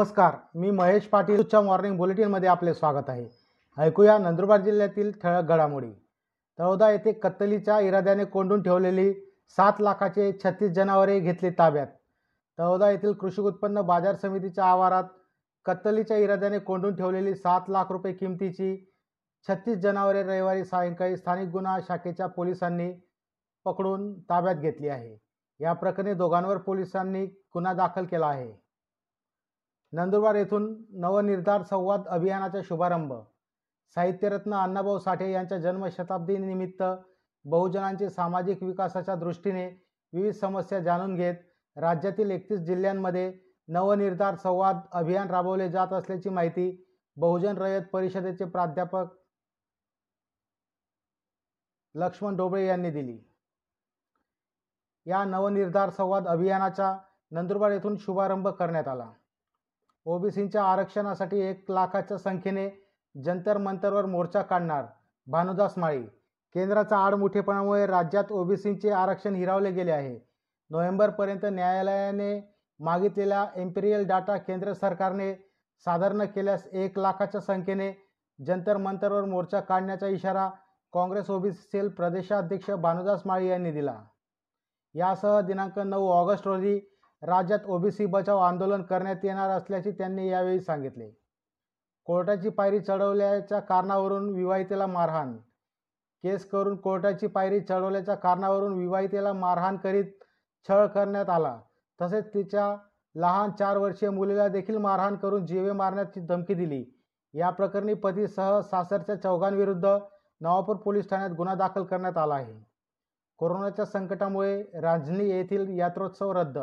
नमस्कार मी महेश पाटीलच्या मॉर्निंग बुलेटिनमध्ये आपले स्वागत आहे. ऐकूया नंदुरबार जिल्ह्यातील ठळक घडामोडी. तळोदा येथे कत्तलीच्या इराद्याने कोंडून ठेवलेली सात लाखाचे छत्तीस जनावरे घेतली ताब्यात. तळोदा येथील कृषी उत्पन्न बाजार समितीच्या आवारात कत्तलीच्या इराद्याने कोंडून ठेवलेली सात लाख रुपये किमतीची छत्तीस जनावरे रविवारी सायंकाळी स्थानिक गुन्हा शाखेच्या पोलिसांनी पकडून ताब्यात घेतली आहे. या प्रकरणी दोघांवर पोलिसांनी गुन्हा दाखल केला आहे. नंदुरबार येथून नवनिर्धार संवाद अभियानाचा शुभारंभ. साहित्यरत्न अण्णाभाऊ साठे यांच्या जन्मशताब्दीनिमित्त बहुजनांचे सामाजिक विकासाच्या दृष्टीने विविध समस्या जाणून घेत राज्यातील एकतीस जिल्ह्यांमध्ये नवनिर्धार संवाद अभियान राबवले जात असल्याची माहिती बहुजन रयत परिषदेचे प्राध्यापक लक्ष्मण डोबळे यांनी दिली. या नवनिर्धार संवाद अभियानाचा नंदुरबार येथून शुभारंभ करण्यात आला. ओबीसींच्या आरक्षणासाठी एक लाखाच्या संख्येने जंतर मंतरवर मोर्चा काढणार भानुदास माळी. केंद्राचा आडमुठेपणामुळे राज्यात ओबीसींचे आरक्षण हिरावले गेले आहे. नोव्हेंबरपर्यंत न्यायालयाने मागितलेला एम्पिरियल डाटा केंद्र सरकारने सादर न केल्यास एक लाखाच्या संख्येने जंतर मंतरवर मोर्चा काढण्याचा इशारा काँग्रेस ओबीसी सेल प्रदेशाध्यक्ष भानुदास माळी यांनी दिला. यासह दिनांक नऊ ऑगस्ट रोजी राज्यात ओबीसी बचाव आंदोलन करण्यात येणार असल्याचे त्यांनी यावेळी सांगितले. कोर्टाची पायरी चढवल्याच्या कारणावरून विवाहितेला मारहाण. केस करून कोर्टाची पायरी चढवल्याच्या कारणावरून विवाहितेला मारहाण करीत छळ करण्यात आला. तसेच तिच्या लहान चार वर्षीय मुलीला देखील मारहाण करून जीवे मारण्याची धमकी दिली. या प्रकरणी पतीसह सासरच्या चौघांविरुद्ध नवापूर पोलीस ठाण्यात गुन्हा दाखल करण्यात आला आहे. कोरोनाच्या संकटामुळे राजनी येथील यात्रोत्सव रद्द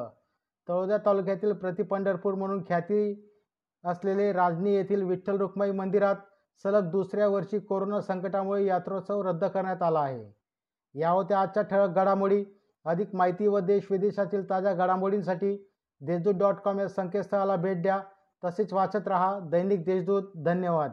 तळोदा तालुक्यातील प्रतिपंढरपूर म्हणून ख्याती असलेले राजनी येथील विठ्ठल रुक्माई मंदिरात सलग दुसऱ्या वर्षी कोरोना संकटामुळे यात्रोत्सव रद्द करण्यात आला आहे. या होत्या आजच्या ठळक घडामोडी. अधिक माहिती व देश विदेशातील ताज्या घडामोडींसाठी देशदूत डॉट कॉम या संकेतस्थळाला भेट द्या. तसेच वाचत रहा दैनिक देशदूत. धन्यवाद.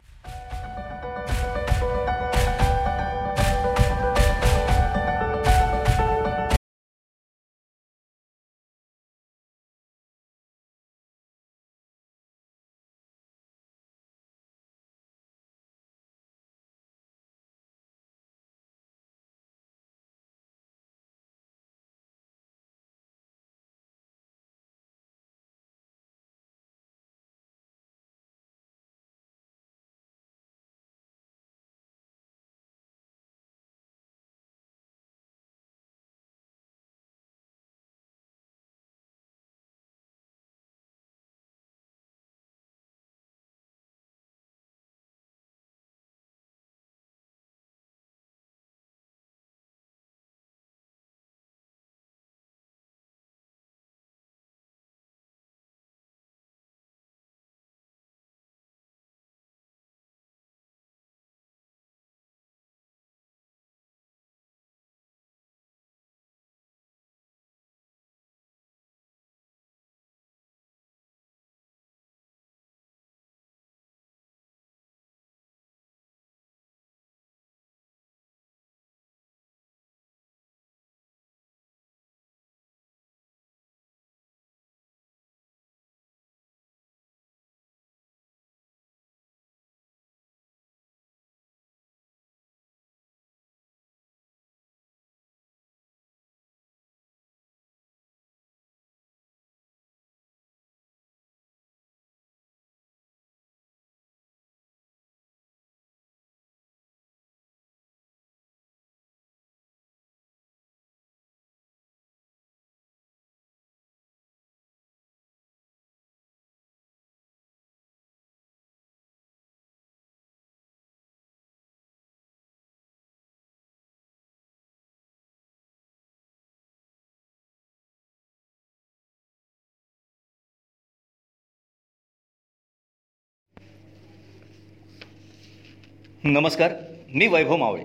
नमस्कार मी वैभव मावळे.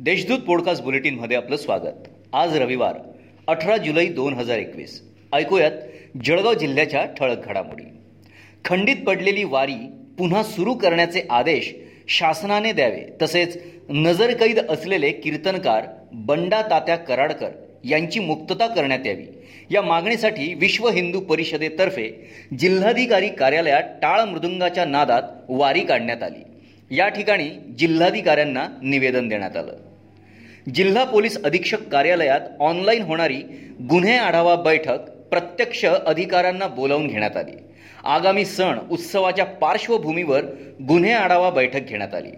देशदूत पॉडकास्ट बुलेटिनमध्ये आपलं स्वागत. आज रविवार अठरा जुलै दोन हजार एकवीस. ऐकूयात जळगाव जिल्ह्याच्या ठळक घडामोडी. खंडित पडलेली वारी पुन्हा सुरू करण्याचे आदेश शासनाने द्यावे तसेच नजरकैद असलेले कीर्तनकार बंडा तात्या कराडकर यांची मुक्तता करण्यात यावी. या मागणीसाठी विश्व हिंदू परिषदेतर्फे जिल्हाधिकारी कार्यालयात टाळ मृदुंगाच्या नादात वारी काढण्यात आली. या ठिकाणी जिल्हाधिकाऱ्यांना निवेदन देण्यात आलं. जिल्हा पोलीस अधीक्षक कार्यालयात ऑनलाईन होणारी गुन्हे आढावा बैठक प्रत्यक्ष अधिकाऱ्यांना बोलावून घेण्यात आली. आगामी सण उत्सवाच्या पार्श्वभूमीवर गुन्हे आढावा बैठक घेण्यात आली.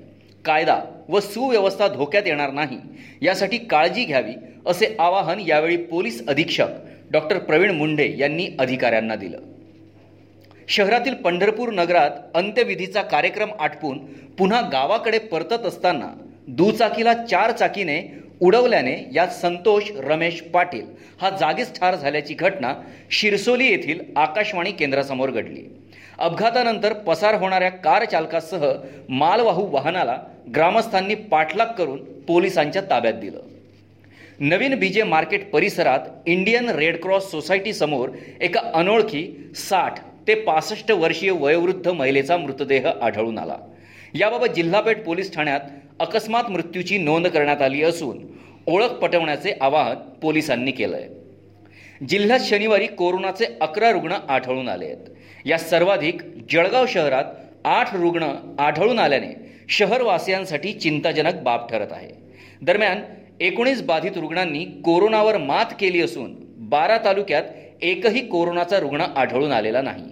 कायदा व सुव्यवस्था धोक्यात येणार नाही यासाठी काळजी घ्यावी असे आवाहन यावेळी पोलीस अधीक्षक डॉक्टर प्रवीण मुंडे यांनी अधिकाऱ्यांना दिलं. शहरातील पंढरपूर नगरात अंत्यविधीचा कार्यक्रम आटपून पुन्हा गावाकडे परतत असताना दुचाकीला चार चाकीने उडवल्याने यात संतोष रमेश पाटील हा जागीच ठार झाल्याची घटना शिरसोली येथील आकाशवाणी केंद्रासमोर घडली. अपघातानंतर पसार होणाऱ्या कार चालकासह मालवाहू वाहनाला ग्रामस्थांनी पाठलाग करून पोलिसांच्या ताब्यात दिलं. नवीन बीजे मार्केट परिसरात इंडियन रेड क्रॉस एका अनोळखी साठ ते पासष्ट वर्षीय वयोवृद्ध महिलेचा मृतदेह आढळून आला. याबाबत जिल्हापेठ पोलीस ठाण्यात अकस्मात मृत्यूची नोंद करण्यात आली असून ओळख पटवण्याचे आवाहन पोलिसांनी केलंय. जिल्ह्यात शनिवारी कोरोनाचे अकरा रुग्ण आढळून आले आहेत. या सर्वाधिक जळगाव शहरात आठ रुग्ण आढळून आल्याने शहरवासियांसाठी चिंताजनक बाब ठरत आहे. दरम्यान एकोणीस बाधित रुग्णांनी कोरोनावर मात केली असून बारा तालुक्यात एकही कोरोनाचा रुग्ण आढळून आलेला नाही.